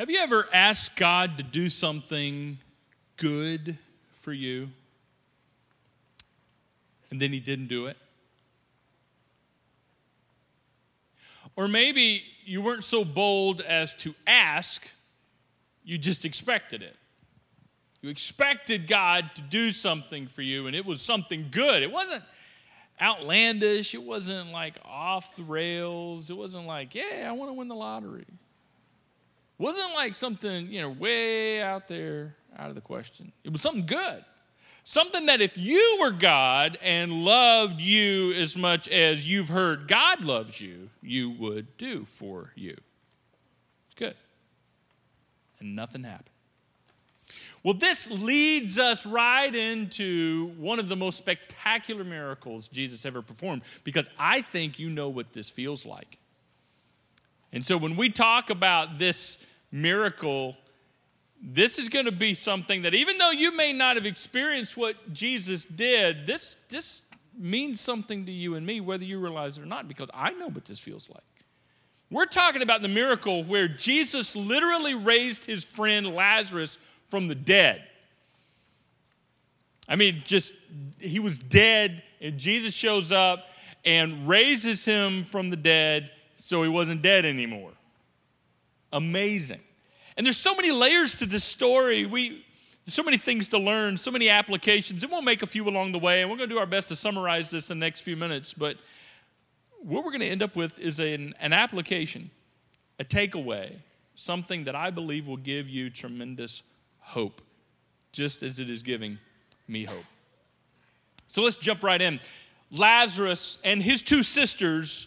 Have you ever asked God to do something good for you and then He didn't do it? Or maybe you weren't so bold as to ask, you just expected it. You expected God to do something for you, and it was something good. It wasn't outlandish, it wasn't like off the rails, it wasn't like, yeah, I want to win the lottery. Wasn't like something, you know, way out there, out of the question. It was something good. Something that if you were God and loved you as much as you've heard God loves you, you would do for you. It's good. And nothing happened. Well, this leads us right into one of the most spectacular miracles Jesus ever performed because I think you know what this feels like. And so when we talk about this miracle, this is going to be something that even though you may not have experienced what Jesus did, this, this means something to you and me, whether you realize it or not, because I know what this feels like. We're talking about the miracle where Jesus literally raised his friend Lazarus from the dead. I mean, just he was dead, and Jesus shows up and raises him from the dead so he wasn't dead anymore. Amazing. And there's so many layers to this story. We so many things to learn, so many applications, and we'll make a few along the way, and we're going to do our best to summarize this in the next few minutes. But what we're going to end up with is an, an application, a takeaway, something that I believe will give you tremendous hope, just as it is giving me hope. So let's jump right in. Lazarus and his two sisters,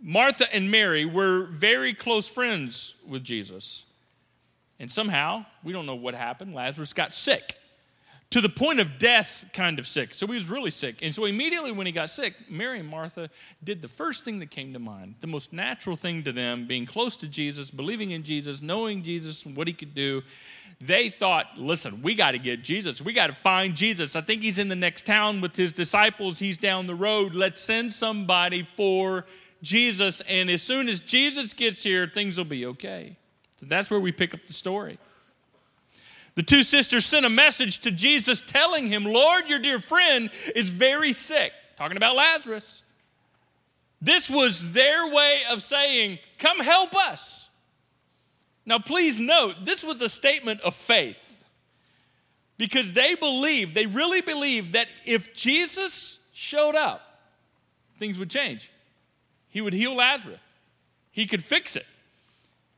Martha and Mary, were very close friends with Jesus. And somehow, we don't know what happened, Lazarus got sick to the point of death, kind of sick. So he was really sick. And so immediately when he got sick, Mary and Martha did the first thing that came to mind, the most natural thing to them, being close to Jesus, believing in Jesus, knowing Jesus, and what he could do. They thought, listen, we got to get Jesus. We got to find Jesus. I think he's in the next town with his disciples. He's down the road. Let's send somebody for Jesus. And as soon as Jesus gets here, things will be okay. So that's where we pick up the story. The two sisters sent a message to Jesus telling him, Lord, your dear friend is very sick. Talking about Lazarus. This was their way of saying, Come help us. Now, please note, this was a statement of faith because they believed, they really believed that if Jesus showed up, things would change. He would heal Lazarus, he could fix it.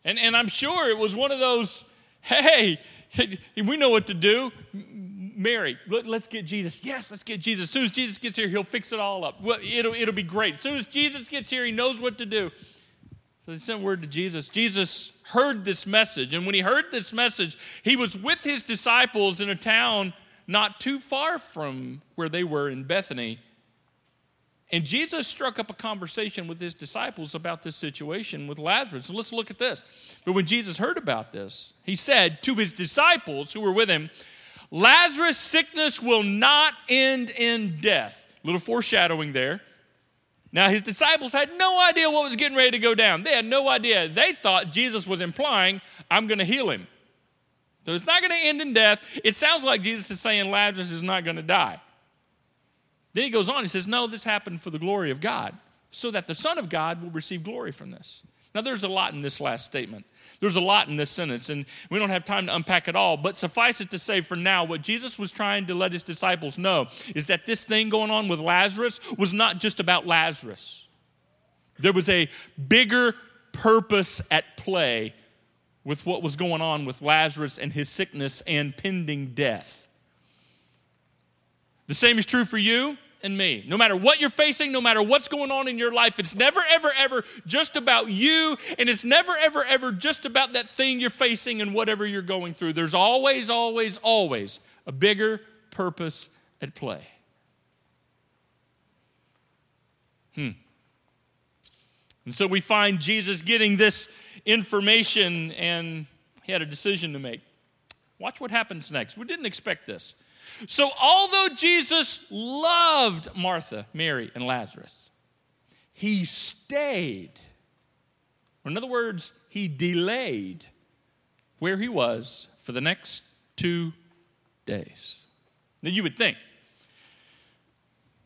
And, and I'm sure it was one of those, hey, we know what to do. Mary, let, us get Jesus. Yes, let's get Jesus. As soon as Jesus gets here, he'll fix it all up. Well, it'll, it'll be great. As soon as Jesus gets here, he knows what to do. So they sent word to Jesus. Jesus heard this message. And when he heard this message, he was with his disciples in a town not too far from where they were in Bethany. And Jesus struck up a conversation with his disciples about this situation with Lazarus. So let's look at this. But when Jesus heard about this, he said to his disciples who were with him, Lazarus' sickness will not end in death. A little foreshadowing there. Now, his disciples had no idea what was getting ready to go down. They had no idea. They thought Jesus was implying, I'm going to heal him. So it's not going to end in death. It sounds like Jesus is saying Lazarus is not going to die. Then he goes on, he says, No, this happened for the glory of God, so that the Son of God will receive glory from this. Now, there's a lot in this last statement. There's a lot in this sentence, and we don't have time to unpack it all, but suffice it to say for now, what Jesus was trying to let his disciples know is that this thing going on with Lazarus was not just about Lazarus. There was a bigger purpose at play with what was going on with Lazarus and his sickness and pending death. The same is true for you and me. No matter what you're facing, no matter what's going on in your life, it's never, ever, ever just about you, and it's never, ever, ever just about that thing you're facing and whatever you're going through. There's always, always, always a bigger purpose at play. Hmm. And so we find Jesus getting this information, and he had a decision to make. Watch what happens next. We didn't expect this. So, although Jesus loved Martha, Mary, and Lazarus, he stayed. Or in other words, he delayed where he was for the next two days. Now you would think,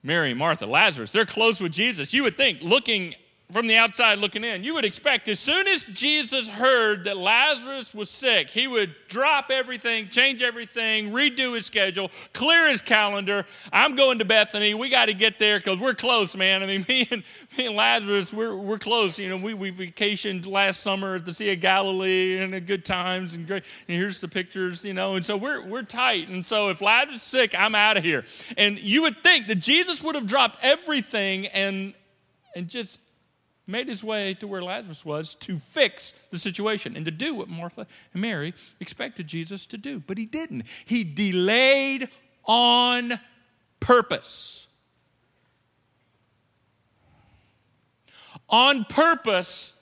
Mary, Martha, Lazarus, they're close with Jesus. You would think, looking from the outside looking in, you would expect as soon as Jesus heard that Lazarus was sick, he would drop everything, change everything, redo his schedule, clear his calendar. I'm going to Bethany. We got to get there because we're close, man. I mean, me and, me and Lazarus, we're, we're close. You know, we, we vacationed last summer at the Sea of Galilee and had good times and great. And here's the pictures, you know, and so we're, we're tight. And so if Lazarus is sick, I'm out of here. And you would think that Jesus would have dropped everything and, and just made his way to where Lazarus was to fix the situation and to do what Martha and Mary expected Jesus to do. But he didn't. He delayed on purpose. On purpose,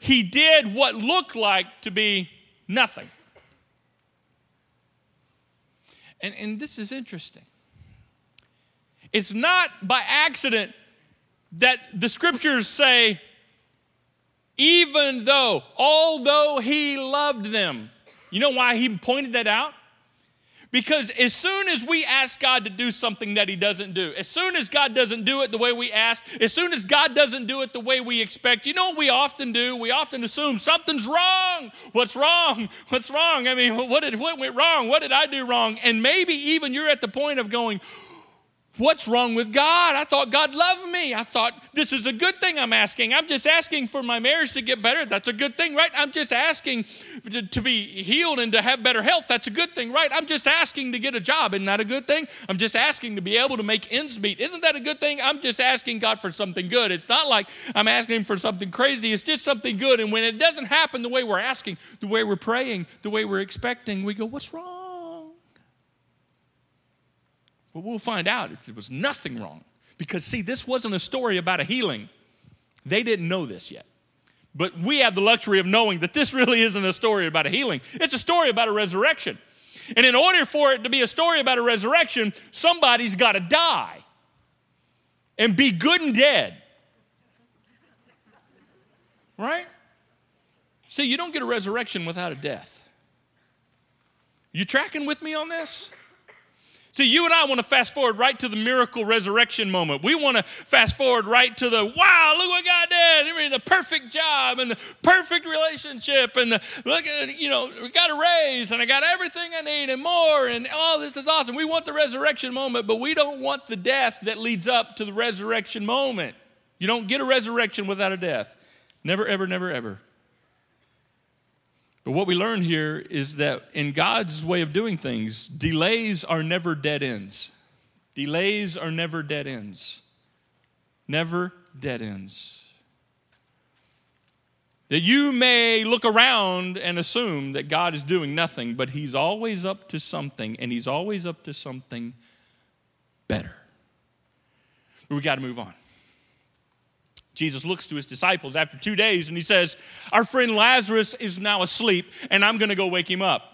he did what looked like to be nothing. And, and this is interesting. It's not by accident that the scriptures say, even though, although he loved them. You know why he pointed that out? Because as soon as we ask God to do something that He doesn't do, as soon as God doesn't do it the way we ask, as soon as God doesn't do it the way we expect, you know what we often do? We often assume something's wrong. What's wrong? What's wrong? I mean, what, did, what went wrong? What did I do wrong? And maybe even you're at the point of going, What's wrong with God? I thought God loved me. I thought this is a good thing I'm asking. I'm just asking for my marriage to get better. That's a good thing, right? I'm just asking to, be healed and to have better health. That's a good thing, right? I'm just asking to get a job. Isn't that a good thing? I'm just asking to be able to make ends meet. Isn't that a good thing? I'm just asking God for something good. It's not like I'm asking for something crazy. It's just something good. And when it doesn't happen the way we're asking, the way we're praying, the way we're expecting, we go, what's wrong? But we'll find out if there was nothing wrong. Because, see, this wasn't a story about a healing. They didn't know this yet. But we have the luxury of knowing that this really isn't a story about a healing, it's a story about a resurrection. And in order for it to be a story about a resurrection, somebody's got to die and be good and dead. Right? See, you don't get a resurrection without a death. You tracking with me on this? See, you and I want to fast forward right to the miracle resurrection moment. We want to fast forward right to the wow, look what God did. I mean, the perfect job and the perfect relationship and the look at you know, we got a raise and I got everything I need and more and oh, this is awesome. We want the resurrection moment, but we don't want the death that leads up to the resurrection moment. You don't get a resurrection without a death. Never, ever, never, ever. But what we learn here is that in God's way of doing things, delays are never dead ends. Delays are never dead ends. Never dead ends. That you may look around and assume that God is doing nothing, but He's always up to something, and He's always up to something better. But we got to move on. Jesus looks to his disciples after two days and he says, Our friend Lazarus is now asleep, and I'm going to go wake him up.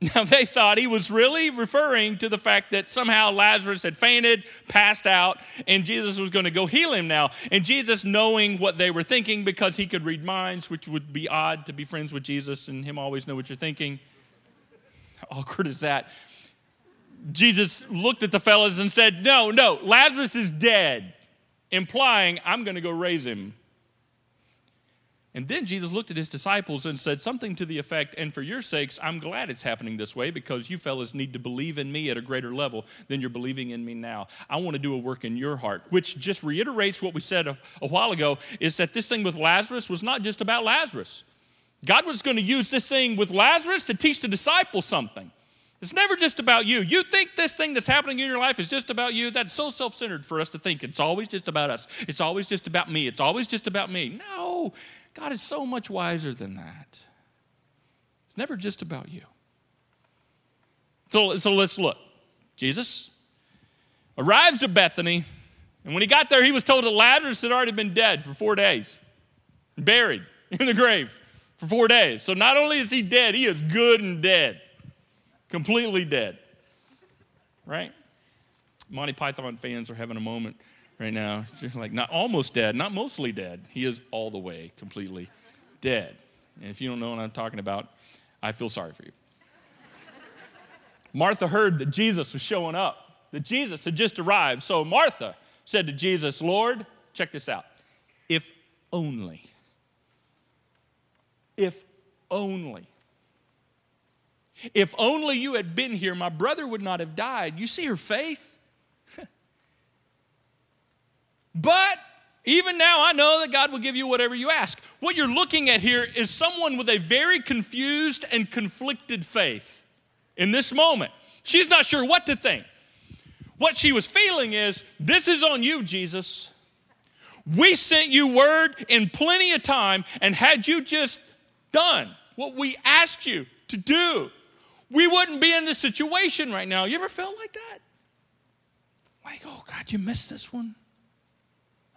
Now, they thought he was really referring to the fact that somehow Lazarus had fainted, passed out, and Jesus was going to go heal him now. And Jesus, knowing what they were thinking, because he could read minds, which would be odd to be friends with Jesus and him always know what you're thinking. How awkward is that? Jesus looked at the fellas and said, No, no, Lazarus is dead implying, I'm going to go raise him. And then Jesus looked at his disciples and said something to the effect, And for your sakes, I'm glad it's happening this way because you fellas need to believe in me at a greater level than you're believing in me now. I want to do a work in your heart, which just reiterates what we said a, a while ago is that this thing with Lazarus was not just about Lazarus. God was going to use this thing with Lazarus to teach the disciples something. It's never just about you. You think this thing that's happening in your life is just about you. That's so self centered for us to think it's always just about us. It's always just about me. It's always just about me. No, God is so much wiser than that. It's never just about you. So, so let's look. Jesus arrives at Bethany, and when he got there, he was told that Lazarus had already been dead for four days, buried in the grave for four days. So not only is he dead, he is good and dead completely dead. Right? Monty Python fans are having a moment right now. like, not almost dead, not mostly dead. He is all the way completely dead. And if you don't know what I'm talking about, I feel sorry for you. Martha heard that Jesus was showing up, that Jesus had just arrived. So Martha said to Jesus, Lord, check this out. If only, if only, if only you had been here, my brother would not have died. You see her faith? but even now, I know that God will give you whatever you ask. What you're looking at here is someone with a very confused and conflicted faith in this moment. She's not sure what to think. What she was feeling is, This is on you, Jesus. We sent you word in plenty of time, and had you just done what we asked you to do, we wouldn't be in this situation right now. You ever felt like that? Like, oh God, you missed this one.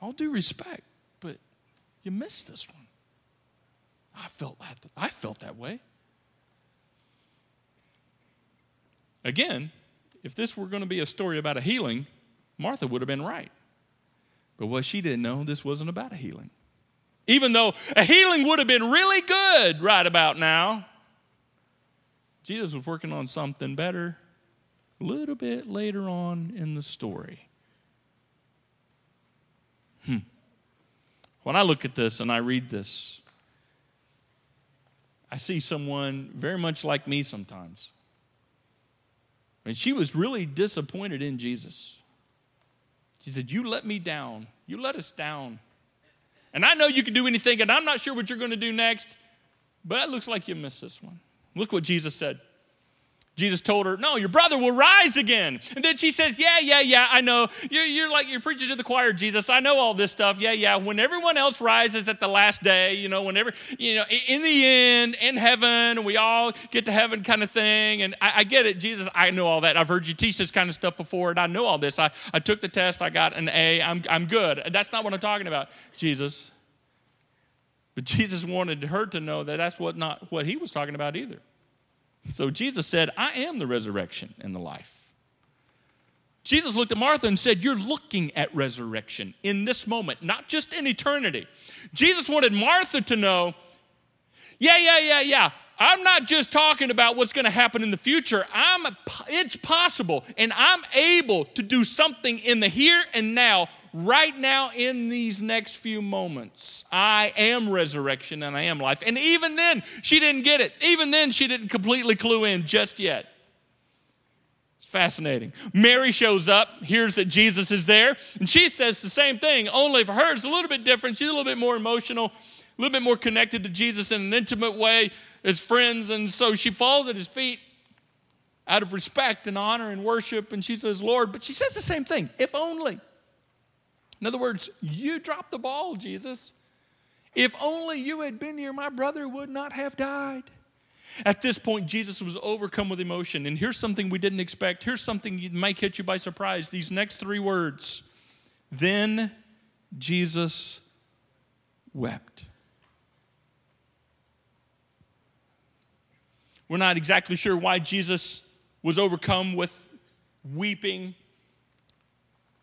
All due respect, but you missed this one. I felt that. I felt that way. Again, if this were going to be a story about a healing, Martha would have been right. But what she didn't know, this wasn't about a healing. Even though a healing would have been really good right about now, Jesus was working on something better a little bit later on in the story. Hmm. When I look at this and I read this, I see someone very much like me sometimes. And she was really disappointed in Jesus. She said, You let me down. You let us down. And I know you can do anything, and I'm not sure what you're going to do next, but it looks like you missed this one. Look what Jesus said. Jesus told her, No, your brother will rise again. And then she says, Yeah, yeah, yeah, I know. You're, you're, like, you're preaching to the choir, Jesus. I know all this stuff. Yeah, yeah. When everyone else rises at the last day, you know, whenever, you know, in the end, in heaven, we all get to heaven kind of thing. And I, I get it, Jesus. I know all that. I've heard you teach this kind of stuff before, and I know all this. I, I took the test, I got an A. I'm, I'm good. That's not what I'm talking about, Jesus. But Jesus wanted her to know that that's what not what he was talking about either. So Jesus said, I am the resurrection and the life. Jesus looked at Martha and said, You're looking at resurrection in this moment, not just in eternity. Jesus wanted Martha to know, Yeah, yeah, yeah, yeah. I'm not just talking about what's going to happen in the future. I'm it's possible and I'm able to do something in the here and now right now in these next few moments. I am resurrection and I am life. And even then she didn't get it. Even then she didn't completely clue in just yet. It's fascinating. Mary shows up, hears that Jesus is there, and she says the same thing, only for her it's a little bit different. She's a little bit more emotional, a little bit more connected to Jesus in an intimate way as friends. And so she falls at his feet out of respect and honor and worship. And she says, Lord, but she says the same thing, if only. In other words, you dropped the ball, Jesus. If only you had been here, my brother would not have died. At this point, Jesus was overcome with emotion. And here's something we didn't expect. Here's something that might catch you by surprise. These next three words Then Jesus wept. We're not exactly sure why Jesus was overcome with weeping,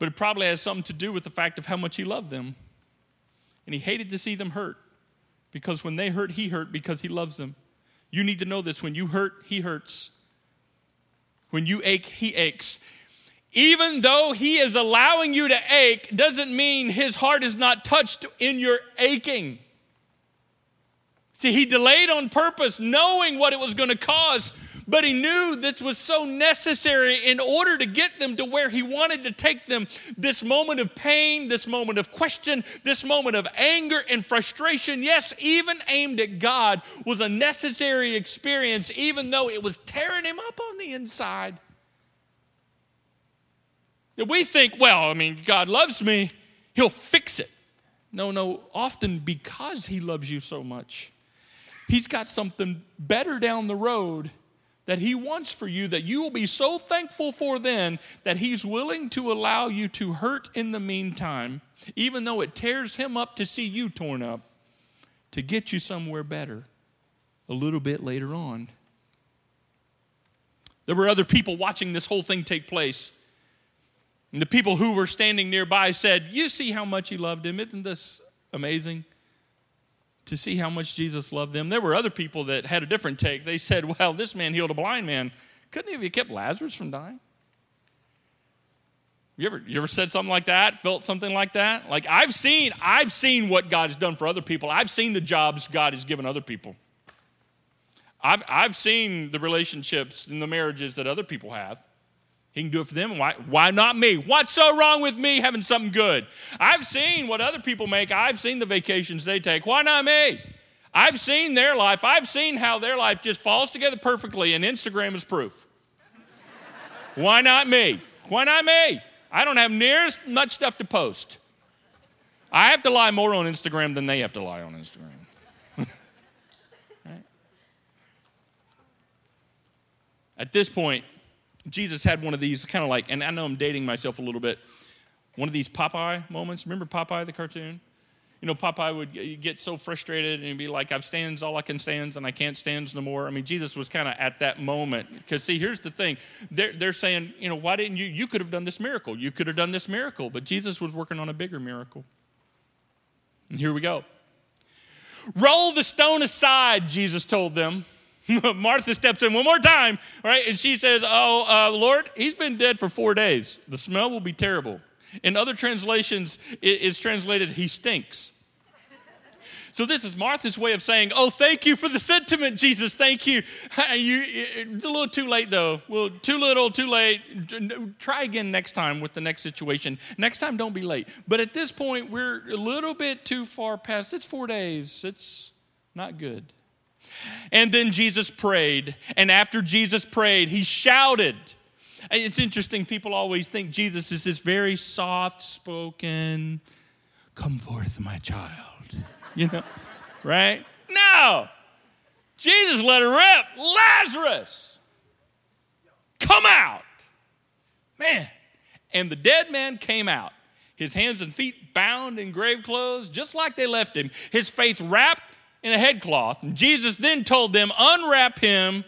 but it probably has something to do with the fact of how much he loved them. And he hated to see them hurt because when they hurt, he hurt because he loves them. You need to know this when you hurt, he hurts. When you ache, he aches. Even though he is allowing you to ache, doesn't mean his heart is not touched in your aching. See, he delayed on purpose, knowing what it was going to cause, but he knew this was so necessary in order to get them to where he wanted to take them. This moment of pain, this moment of question, this moment of anger and frustration, yes, even aimed at God, was a necessary experience, even though it was tearing him up on the inside. We think, well, I mean, God loves me, he'll fix it. No, no, often because he loves you so much He's got something better down the road that He wants for you that you will be so thankful for then that He's willing to allow you to hurt in the meantime, even though it tears Him up to see you torn up, to get you somewhere better a little bit later on. There were other people watching this whole thing take place. And the people who were standing nearby said, You see how much he loved him. Isn't this amazing? To see how much Jesus loved them. There were other people that had a different take. They said, well, this man healed a blind man. Couldn't he have kept Lazarus from dying? You ever, you ever said something like that? Felt something like that? Like I've seen, I've seen what God has done for other people. I've seen the jobs God has given other people. I've, I've seen the relationships and the marriages that other people have. He can do it for them. Why, why not me? What's so wrong with me having something good? I've seen what other people make. I've seen the vacations they take. Why not me? I've seen their life. I've seen how their life just falls together perfectly, and Instagram is proof. Why not me? Why not me? I don't have near as much stuff to post. I have to lie more on Instagram than they have to lie on Instagram. At this point, Jesus had one of these kind of like, and I know I'm dating myself a little bit, one of these Popeye moments. Remember Popeye, the cartoon? You know, Popeye would get so frustrated and be like, I've stands all I can stands and I can't stands no more. I mean, Jesus was kind of at that moment. Because, see, here's the thing they're, they're saying, you know, why didn't you? You could have done this miracle. You could have done this miracle. But Jesus was working on a bigger miracle. And here we go. Roll the stone aside, Jesus told them. Martha steps in one more time, right? And she says, Oh, uh, Lord, he's been dead for four days. The smell will be terrible. In other translations, it's translated, he stinks. So this is Martha's way of saying, "Oh, thank you for the sentiment, Jesus. Thank you. you it's a little too late, though. Well, too little, too late. Try again next time with the next situation. Next time, don't be late. But at this point, we're a little bit too far past. It's four days. It's not good." And then Jesus prayed. And after Jesus prayed, he shouted. It's interesting, people always think Jesus is this very soft spoken, come forth, my child. You know, right? No. Jesus let it rip. Lazarus, come out. Man. And the dead man came out, his hands and feet bound in grave clothes, just like they left him, his face wrapped in a headcloth. And Jesus then told them, Unwrap him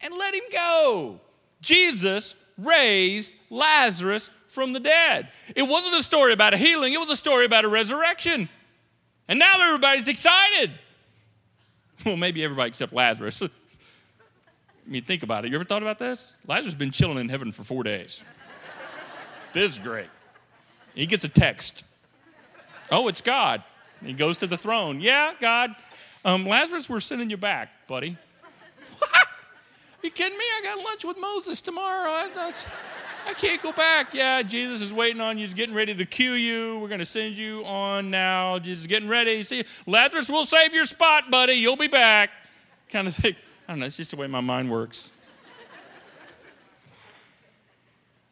and let him go. Jesus raised Lazarus from the dead. It wasn't a story about a healing, it was a story about a resurrection. And now everybody's excited. Well, maybe everybody except Lazarus. I mean, think about it. You ever thought about this? Lazarus has been chilling in heaven for four days. this is great. He gets a text. Oh, it's God. He goes to the throne. Yeah, God, um, Lazarus, we're sending you back, buddy. what? Are you kidding me? I got lunch with Moses tomorrow. I, I can't go back. Yeah, Jesus is waiting on you. He's getting ready to cue you. We're going to send you on now. Jesus is getting ready. See, Lazarus will save your spot, buddy. You'll be back. Kind of thing. I don't know. It's just the way my mind works.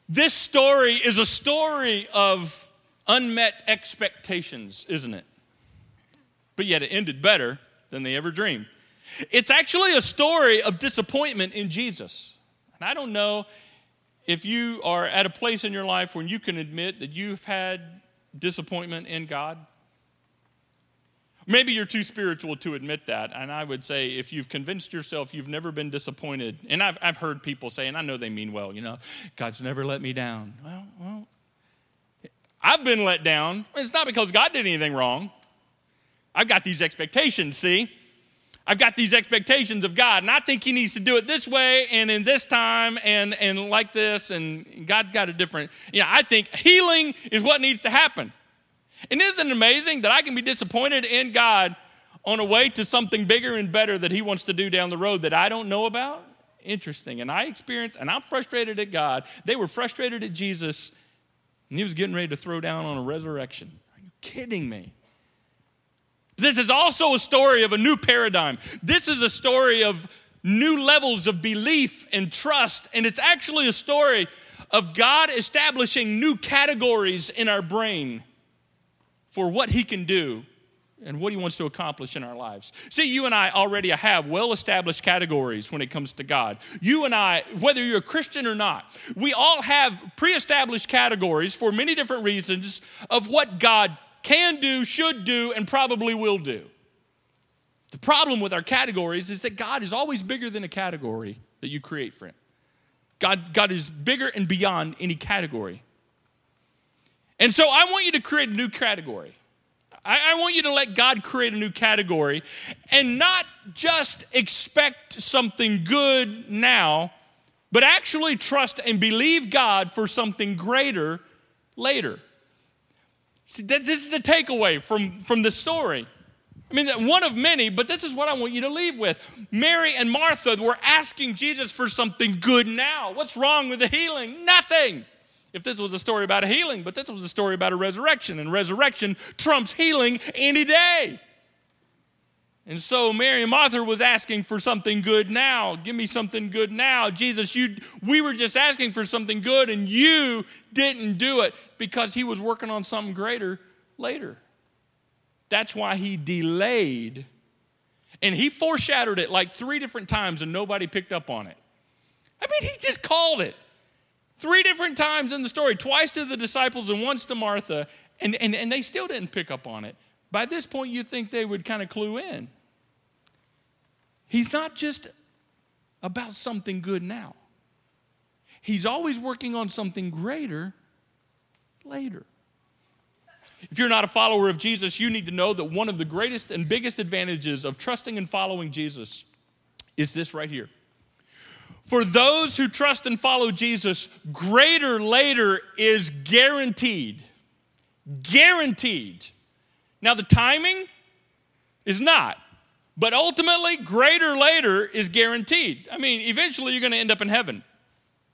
this story is a story of unmet expectations, isn't it? But yet it ended better than they ever dreamed. It's actually a story of disappointment in Jesus. And I don't know if you are at a place in your life when you can admit that you've had disappointment in God. Maybe you're too spiritual to admit that. And I would say if you've convinced yourself you've never been disappointed, and I've, I've heard people say, and I know they mean well, you know, God's never let me down. Well, well, I've been let down. It's not because God did anything wrong. I've got these expectations, see? I've got these expectations of God, and I think He needs to do it this way and in this time and, and like this, and God got a different, you know, I think healing is what needs to happen. And isn't it amazing that I can be disappointed in God on a way to something bigger and better that He wants to do down the road that I don't know about? Interesting. And I experience, and I'm frustrated at God. They were frustrated at Jesus, and He was getting ready to throw down on a resurrection. Are you kidding me? This is also a story of a new paradigm. This is a story of new levels of belief and trust. And it's actually a story of God establishing new categories in our brain for what He can do and what He wants to accomplish in our lives. See, you and I already have well established categories when it comes to God. You and I, whether you're a Christian or not, we all have pre established categories for many different reasons of what God can do, should do, and probably will do. The problem with our categories is that God is always bigger than a category that you create for Him. God, God is bigger and beyond any category. And so I want you to create a new category. I, I want you to let God create a new category and not just expect something good now, but actually trust and believe God for something greater later. See, this is the takeaway from, from the story. I mean, one of many, but this is what I want you to leave with. Mary and Martha were asking Jesus for something good now. What's wrong with the healing? Nothing. If this was a story about a healing, but this was a story about a resurrection, and resurrection trumps healing any day. And so Mary and Martha was asking for something good now. Give me something good now. Jesus, you we were just asking for something good and you didn't do it because he was working on something greater later. That's why he delayed. And he foreshadowed it like 3 different times and nobody picked up on it. I mean, he just called it. Three different times in the story, twice to the disciples and once to Martha, and, and, and they still didn't pick up on it. By this point, you think they would kind of clue in. He's not just about something good now, He's always working on something greater later. If you're not a follower of Jesus, you need to know that one of the greatest and biggest advantages of trusting and following Jesus is this right here. For those who trust and follow Jesus, greater later is guaranteed. Guaranteed. Now, the timing is not. But ultimately, greater later is guaranteed. I mean, eventually you're going to end up in heaven.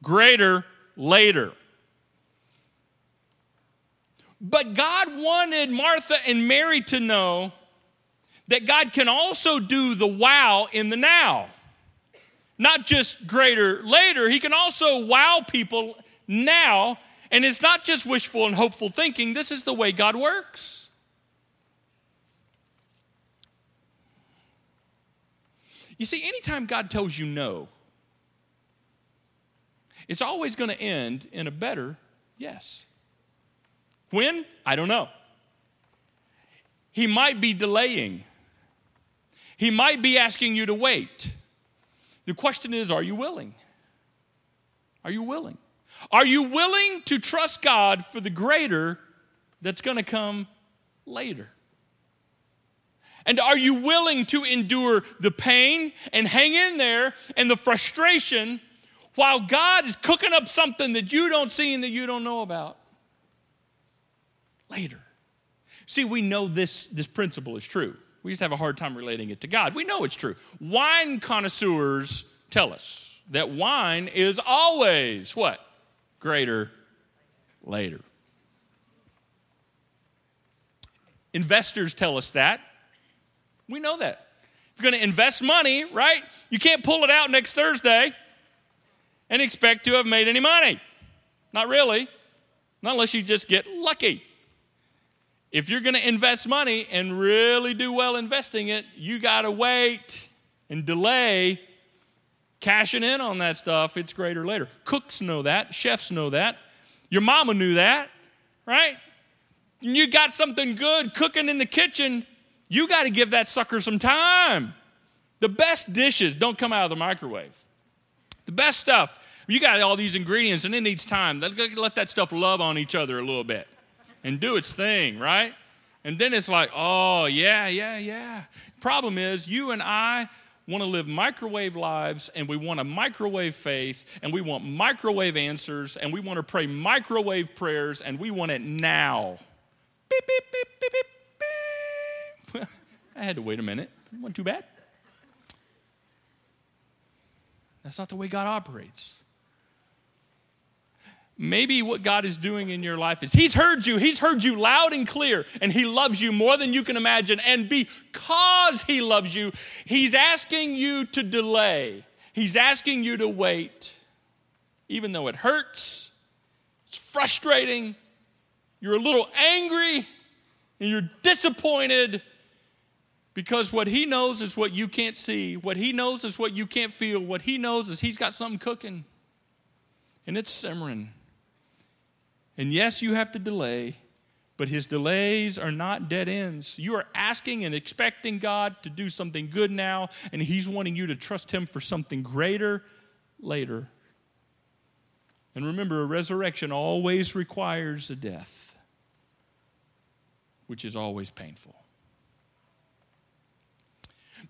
Greater later. But God wanted Martha and Mary to know that God can also do the wow in the now. Not just greater later, He can also wow people now. And it's not just wishful and hopeful thinking, this is the way God works. You see, anytime God tells you no, it's always going to end in a better yes. When? I don't know. He might be delaying, He might be asking you to wait. The question is are you willing? Are you willing? Are you willing to trust God for the greater that's going to come later? And are you willing to endure the pain and hang in there and the frustration while God is cooking up something that you don't see and that you don't know about? Later. See, we know this, this principle is true. We just have a hard time relating it to God. We know it's true. Wine connoisseurs tell us that wine is always what? Greater later. Investors tell us that. We know that. If you're going to invest money, right, you can't pull it out next Thursday and expect to have made any money. Not really, not unless you just get lucky. If you're going to invest money and really do well investing it, you got to wait and delay cashing in on that stuff. It's greater later. Cooks know that, chefs know that. Your mama knew that, right? You got something good cooking in the kitchen, you got to give that sucker some time. The best dishes don't come out of the microwave. The best stuff, you got all these ingredients and it needs time. Let that stuff love on each other a little bit and do its thing, right? And then it's like, oh, yeah, yeah, yeah. Problem is, you and I want to live microwave lives and we want a microwave faith and we want microwave answers and we want to pray microwave prayers and we want it now. Beep, beep, beep. I had to wait a minute. It wasn't too bad. That's not the way God operates. Maybe what God is doing in your life is He's heard you, He's heard you loud and clear, and He loves you more than you can imagine. And because He loves you, He's asking you to delay, He's asking you to wait, even though it hurts, it's frustrating, you're a little angry, and you're disappointed because what he knows is what you can't see. What he knows is what you can't feel. What he knows is he's got something cooking and it's simmering. And yes, you have to delay, but his delays are not dead ends. You are asking and expecting God to do something good now, and he's wanting you to trust him for something greater later. And remember, a resurrection always requires a death. which is always painful.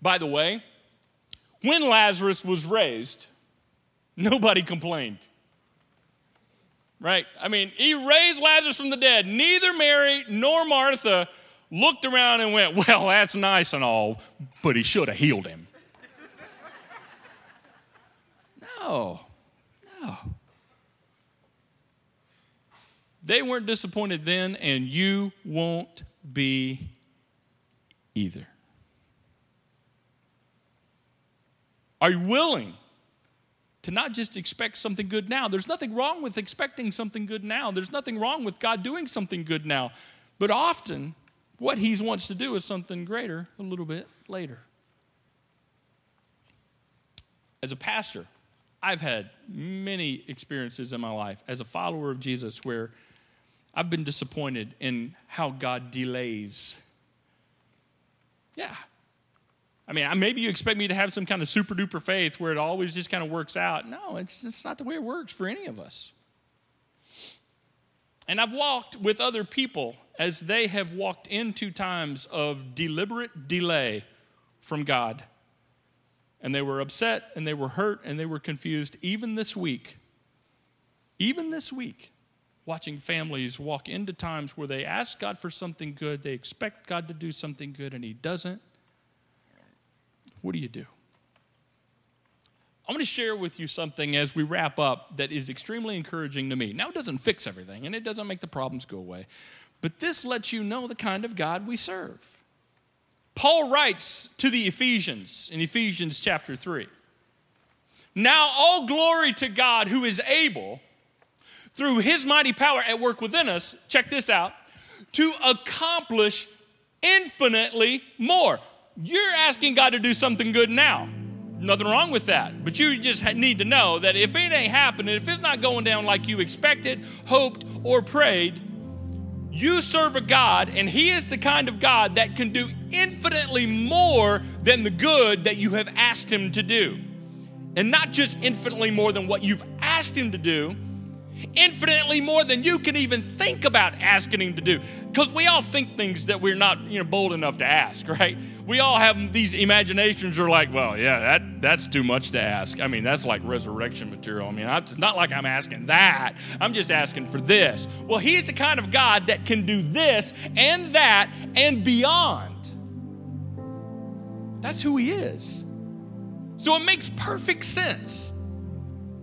By the way, when Lazarus was raised, nobody complained. Right? I mean, he raised Lazarus from the dead. Neither Mary nor Martha looked around and went, Well, that's nice and all, but he should have healed him. no, no. They weren't disappointed then, and you won't be either. Are you willing to not just expect something good now? There's nothing wrong with expecting something good now. There's nothing wrong with God doing something good now. But often, what He wants to do is something greater a little bit later. As a pastor, I've had many experiences in my life as a follower of Jesus where I've been disappointed in how God delays. Yeah, I mean, maybe you expect me to have some kind of super duper faith where it always just kind of works out. No, it's, it's not the way it works for any of us. And I've walked with other people as they have walked into times of deliberate delay from God. And they were upset and they were hurt and they were confused, even this week. Even this week, watching families walk into times where they ask God for something good, they expect God to do something good, and He doesn't what do you do? I'm going to share with you something as we wrap up that is extremely encouraging to me. Now, it doesn't fix everything and it doesn't make the problems go away, but this lets you know the kind of God we serve. Paul writes to the Ephesians in Ephesians chapter 3 Now, all glory to God who is able, through his mighty power at work within us, check this out, to accomplish infinitely more. You're asking God to do something good now. Nothing wrong with that. But you just need to know that if it ain't happening, if it's not going down like you expected, hoped, or prayed, you serve a God, and He is the kind of God that can do infinitely more than the good that you have asked Him to do. And not just infinitely more than what you've asked Him to do, infinitely more than you can even think about asking him to do. Because we all think things that we're not you know bold enough to ask right? We all have these imaginations are like well yeah that that's too much to ask. I mean that's like resurrection material. I mean it's not like i'm asking that. I'm just asking for this. Well he's the kind of god that can do this and that and beyond. That's who he is. So it makes perfect sense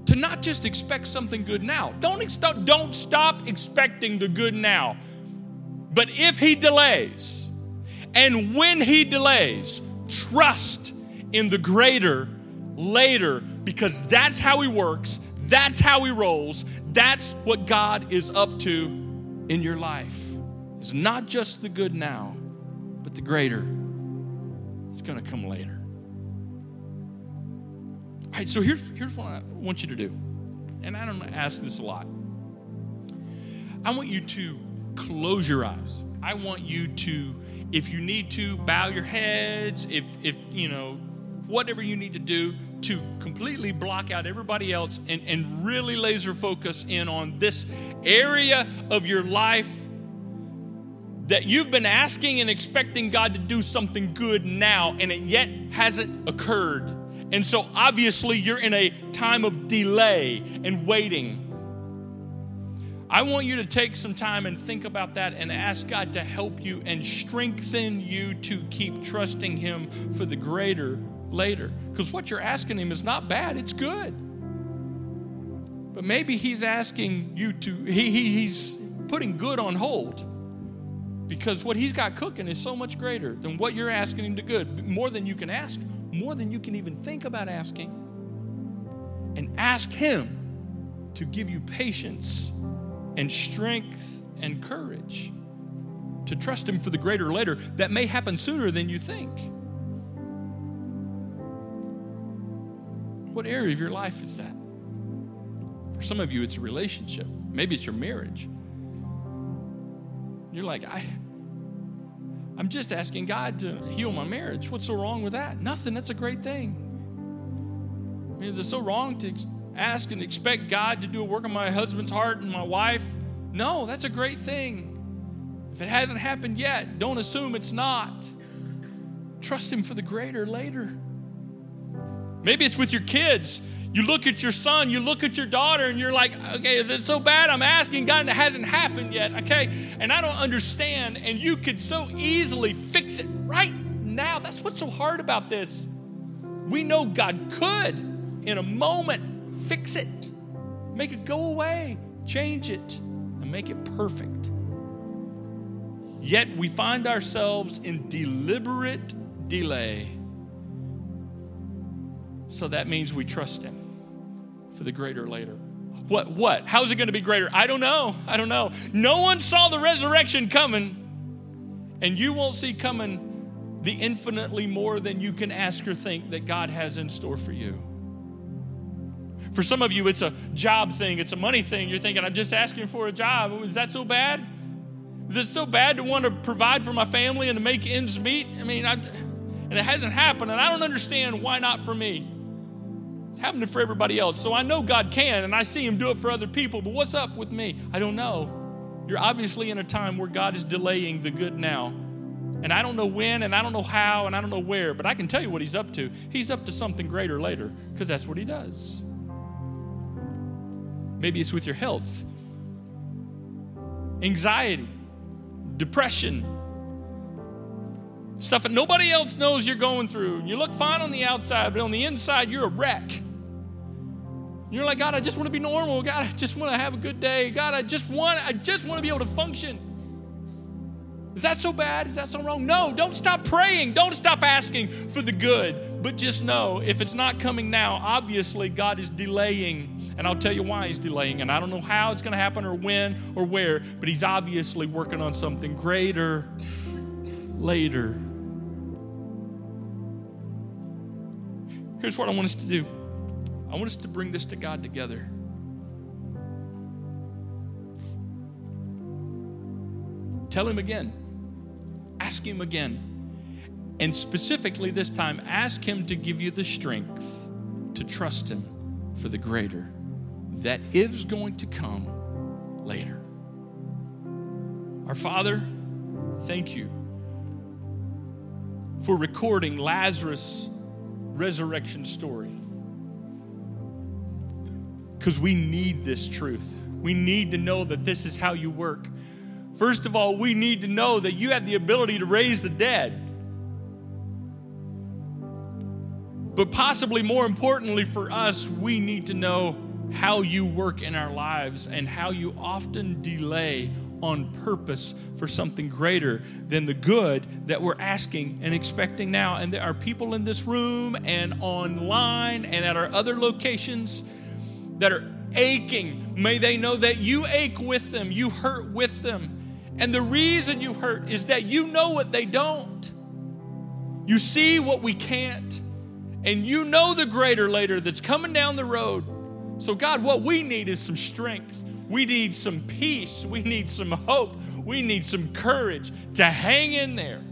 to not just expect something good now. Don't, ex- don't stop expecting the good now. But if he delays, and when he delays, trust in the greater later because that's how he works, that's how he rolls, that's what God is up to in your life. It's not just the good now, but the greater. It's going to come later. So here's, here's what I want you to do. And I don't ask this a lot. I want you to close your eyes. I want you to, if you need to, bow your heads, if, if you know, whatever you need to do to completely block out everybody else and, and really laser focus in on this area of your life that you've been asking and expecting God to do something good now and it yet hasn't occurred. And so obviously you're in a time of delay and waiting. I want you to take some time and think about that and ask God to help you and strengthen you to keep trusting Him for the greater later. Because what you're asking Him is not bad, it's good. But maybe He's asking you to, he, he, He's putting good on hold because what He's got cooking is so much greater than what you're asking Him to good, more than you can ask more than you can even think about asking, and ask Him to give you patience and strength and courage to trust Him for the greater later that may happen sooner than you think. What area of your life is that? For some of you, it's a relationship. Maybe it's your marriage. You're like, I, I'm just asking God to heal my marriage. What's so wrong with that? Nothing. That's a great thing. I mean, is it so wrong to ask and expect God to do a work on my husband's heart and my wife? No, that's a great thing. If it hasn't happened yet, don't assume it's not. Trust Him for the greater later. Maybe it's with your kids. You look at your son, you look at your daughter, and you're like, okay, is it so bad? I'm asking God, and it hasn't happened yet, okay? And I don't understand, and you could so easily fix it right now. That's what's so hard about this. We know God could, in a moment, fix it, make it go away, change it, and make it perfect. Yet we find ourselves in deliberate delay. So that means we trust Him for the greater later. What? What? How's it going to be greater? I don't know. I don't know. No one saw the resurrection coming, and you won't see coming the infinitely more than you can ask or think that God has in store for you. For some of you, it's a job thing, it's a money thing. You're thinking, I'm just asking for a job. Oh, is that so bad? Is it so bad to want to provide for my family and to make ends meet? I mean, I, and it hasn't happened, and I don't understand why not for me. Happening for everybody else. So I know God can, and I see Him do it for other people, but what's up with me? I don't know. You're obviously in a time where God is delaying the good now. And I don't know when, and I don't know how, and I don't know where, but I can tell you what He's up to. He's up to something greater later, because that's what He does. Maybe it's with your health, anxiety depression, stuff that nobody else knows you're going through. You look fine on the outside, but on the inside, you're a wreck. You're like, God, I just want to be normal. God, I just want to have a good day. God, I just want, I just want to be able to function. Is that so bad? Is that so wrong? No, don't stop praying. Don't stop asking for the good. But just know if it's not coming now, obviously God is delaying. And I'll tell you why He's delaying. And I don't know how it's going to happen or when or where, but He's obviously working on something greater later. Here's what I want us to do I want us to bring this to God together. Tell Him again ask Him again. And specifically this time, ask Him to give you the strength to trust Him for the greater that is going to come later. Our Father, thank you for recording Lazarus' resurrection story. Because we need this truth. We need to know that this is how you work. First of all, we need to know that you have the ability to raise the dead. But possibly more importantly for us, we need to know how you work in our lives and how you often delay on purpose for something greater than the good that we're asking and expecting now. And there are people in this room and online and at our other locations that are aching. May they know that you ache with them, you hurt with them and the reason you hurt is that you know what they don't. You see what we can't. And you know the greater later that's coming down the road. So, God, what we need is some strength. We need some peace. We need some hope. We need some courage to hang in there.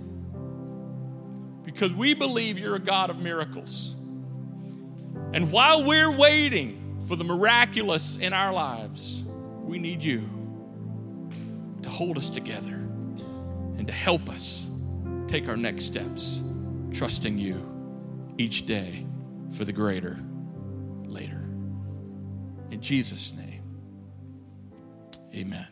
Because we believe you're a God of miracles. And while we're waiting for the miraculous in our lives, we need you to hold us together and to help us take our next steps, trusting you each day for the greater later. In Jesus' name, amen.